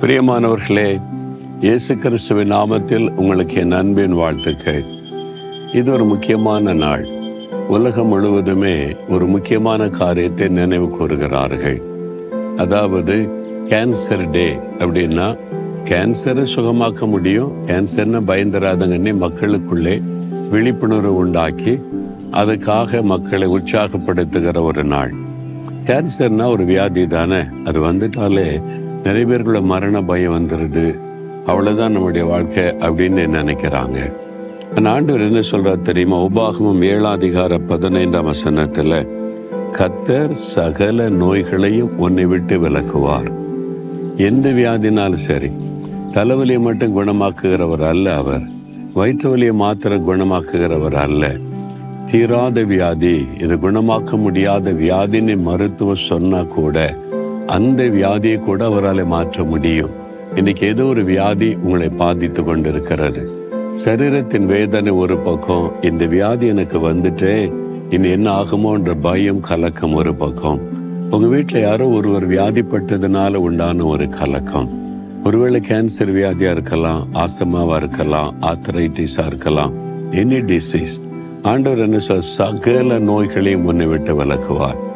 பிரியமானவர்களே இயேசு கிறிஸ்துவின் நாமத்தில் உங்களுக்கு என் அன்பின் வாழ்த்துக்கள். இது ஒரு முக்கியமான நாள். உலகம் முழுவதுமே ஒரு முக்கியமான காரியத்தை நினைவு கூறுகிறார்கள். அதாவது கேன்சர் டே அப்படின்னா கேன்சரை சுகமாக்க முடியும் கேன்சர்னு பயந்துராதங்கன்னே மக்களுக்குள்ளே விழிப்புணர்வு உண்டாக்கி அதுக்காக மக்களை உற்சாகப்படுத்துகிற ஒரு நாள். கேன்சர்னா ஒரு வியாதி தானே. அது வந்துட்டாலே நிறைய பேருக்குள்ள மரண பயம் வந்துடுது அவ்வளோதான் நம்முடைய வாழ்க்கை அப்படின்னு நினைக்கிறாங்க. அந்த ஆண்டவர் என்ன சொல்கிறார் தெரியுமா? உபாகமும் ஏழாதிகார பதினைந்தாம் வசனத்தில் கத்தர் சகல நோய்களையும் உன்னை விட்டு விலக்குவார். எந்த வியாதினாலும் சரி தலைவலியை மட்டும் குணமாக்குகிறவர் அல்ல அவர். வயிற்று வலியை மாத்திரம் குணமாக்குகிறவர் அல்ல. தீராத வியாதி இது குணமாக்க முடியாத வியாதின்னு மருத்துவம் சொன்னால் கூட அந்த வியாதியை கூட அவரால் மாற்ற முடியும். இன்னைக்கு ஏதோ ஒரு வியாதி உங்களை பாதித்து கொண்டிருக்கிறது. சரீரத்தின் வேதனை ஒரு பக்கம் இந்த வியாதி எனக்கு வந்துட்டே இனி என்ன ஆகுமோன்ற பயம் கலக்கம் ஒரு பக்கம். உங்க வீட்டில் யாரோ ஒருவர் வியாதிப்பட்டதுனால உண்டான ஒரு கலக்கம். ஒருவேளை கேன்சர் வியாதியா இருக்கலாம் ஆஸ்தமாவா இருக்கலாம் ஆத்தரைட்டிஸா இருக்கலாம் எனி டிசீஸ் ஆண்டவர் என்ன சொல் சகல நோய்களையும் முன்னை விட்டு விளக்குவார்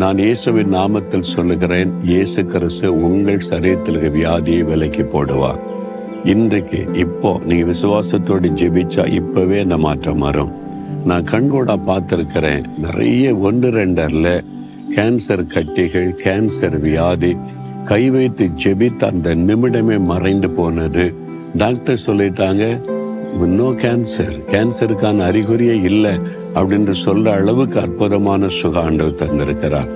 நான் இயேசுவின் நாமத்தில் சொல்லுகிறேன் இயேசு கிறிஸ்து உங்கள் சரீரத்தில் வியாதியை விலைக்கு போடுவார் இன்றைக்கு இப்போ நீங்கள் விசுவாசத்தோடு ஜெபிச்சா இப்போவே இந்த மாற்றம் வரும். நான் கண்கூடாக பார்த்துருக்கிறேன் நிறைய ஒன்று ரெண்டரில் கேன்சர் கட்டிகள் கேன்சர் வியாதி கை வைத்து ஜெபித்த அந்த நிமிடமே மறைந்து போனது. டாக்டர் சொல்லிட்டாங்க இன்னும் கேன்சர் கேன்சருக்கான அறிகுறியே இல்லை. அப்படின்னு சொல்ற அளவுக்கு அற்புதமான சுகாண்டவர் தந்திருக்கிறார்.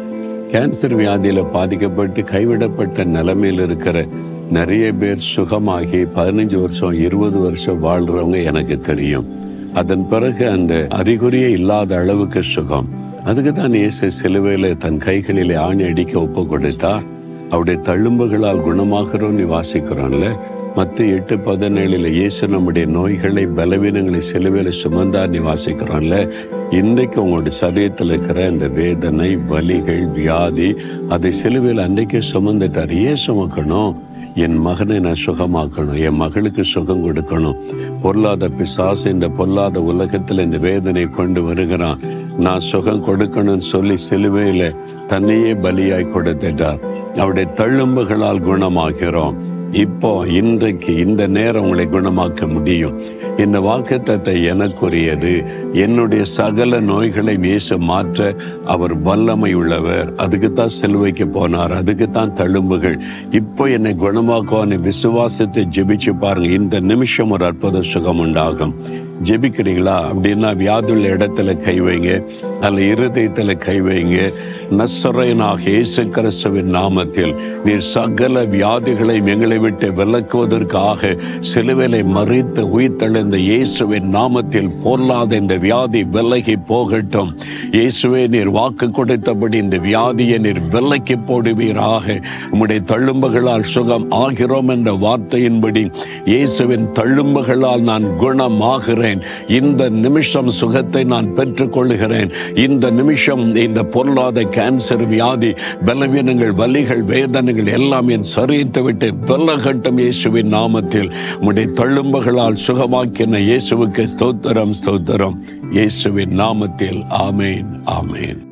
கேன்சர் வியாதியில பாதிக்கப்பட்டு கைவிடப்பட்ட நிலைமையில் இருக்கிற நிறைய பேர் சுகமாகி பதினஞ்சு வருஷம் இருபது வருஷம் வாழ்றவங்க எனக்கு தெரியும். அதன் பிறகு அந்த அறிகுறியே இல்லாத அளவுக்கு சுகம். அதுக்கு தான் இயேசு சிலுவையில தன் கைகளிலே ஆணி அடிக்க ஒப்பு கொடுத்தார் அவருடைய தழும்புகளால் குணமாகிறோம்னு வாசிக்கிறோம்ல. மற்ற எட்டு பதினேழில் இயேசு நம்முடைய நோய்களை பலவீனங்களை சிலுவையில் சுமந்தா நிவாசிக்கிறோம்ல இன்றைக்கு உங்களுடைய சரீரத்தில் இருக்கிற இந்த வேதனை வலிகள் வியாதி அதை சிலுவையில் அன்றைக்கே சுமந்துட்டார். ஏன் சுமக்கணும் என் மகனை நான் சுகமாக்கணும் என் மகளுக்கு சுகம் கொடுக்கணும். பொருளாத பிசாசு இந்த பொல்லாத உலகத்தில் இந்த வேதனை கொண்டு வருகிறான். நான் சுகம் கொடுக்கணும்னு சொல்லி சிலுவையில் தன்னையே பலியாய் கொடுத்துட்டார். அவருடைய தழும்புகளால் குணமாகிறோம். இப்போ இன்றைக்கு இந்த நேரம் உங்களை குணமாக்க முடியும். இந்த வாக்குத்தத்தை எனக்குரியது என்னுடைய சகல நோய்களை நேச மாற்ற அவர் வல்லமை உள்ளவர். அதுக்கு தான் போனார் அதுக்கு தான் தழும்புகள். இப்போ என்னை குணமாக்குவான்னு விசுவாசத்தை ஜெபிச்சு பாருங்க இந்த நிமிஷம் ஒரு அற்புத சுகம் உண்டாகும். ஜெபிக்கிறீங்களா? அப்படின்னா வியாதுள்ள இடத்துல கை வைங்க. அல்ல இருதயத்தில் கை வைங்க. நசரையனாக இயேசு கிறிஸ்துவின் நாமத்தில் நீர் சகல வியாதிகளை எங்களை விட்டு விலக்குவதற்காக சிலுவிலை மறித்து உயிர்த்தெழுந்த இயேசுவின் நாமத்தில் பொருளாத இந்த வியாதி விலகி போகட்டும். இயேசுவே நீர் வாக்கு கொடுத்தபடி இந்த வியாதியை நீர் விலக்கி போடுவீராக. உம்முடைய தழும்புகளால் சுகம் ஆகிறோம் என்ற வார்த்தையின்படி இயேசுவின் தழும்புகளால் நான் குணமாகிறேன். இந்த நிமிஷம் சுகத்தை நான் பெற்றுக்கொள்கிறேன். இந்த நிமிஷம் இந்த பொருளாத கேன்சர் வியாதி பலவீனங்கள் வலிகள் வேதனைகள் எல்லாம் என் சரித்து விட்டு வெள்ளகட்டம் இயேசுவின் நாமத்தில். உடைய தழும்புகளால் சுகமாக்கின இயேசுவுக்கு ஸ்தோத்திரம் ஸ்தோத்திரம். இயேசுவின் நாமத்தில். ஆமேன் ஆமேன்.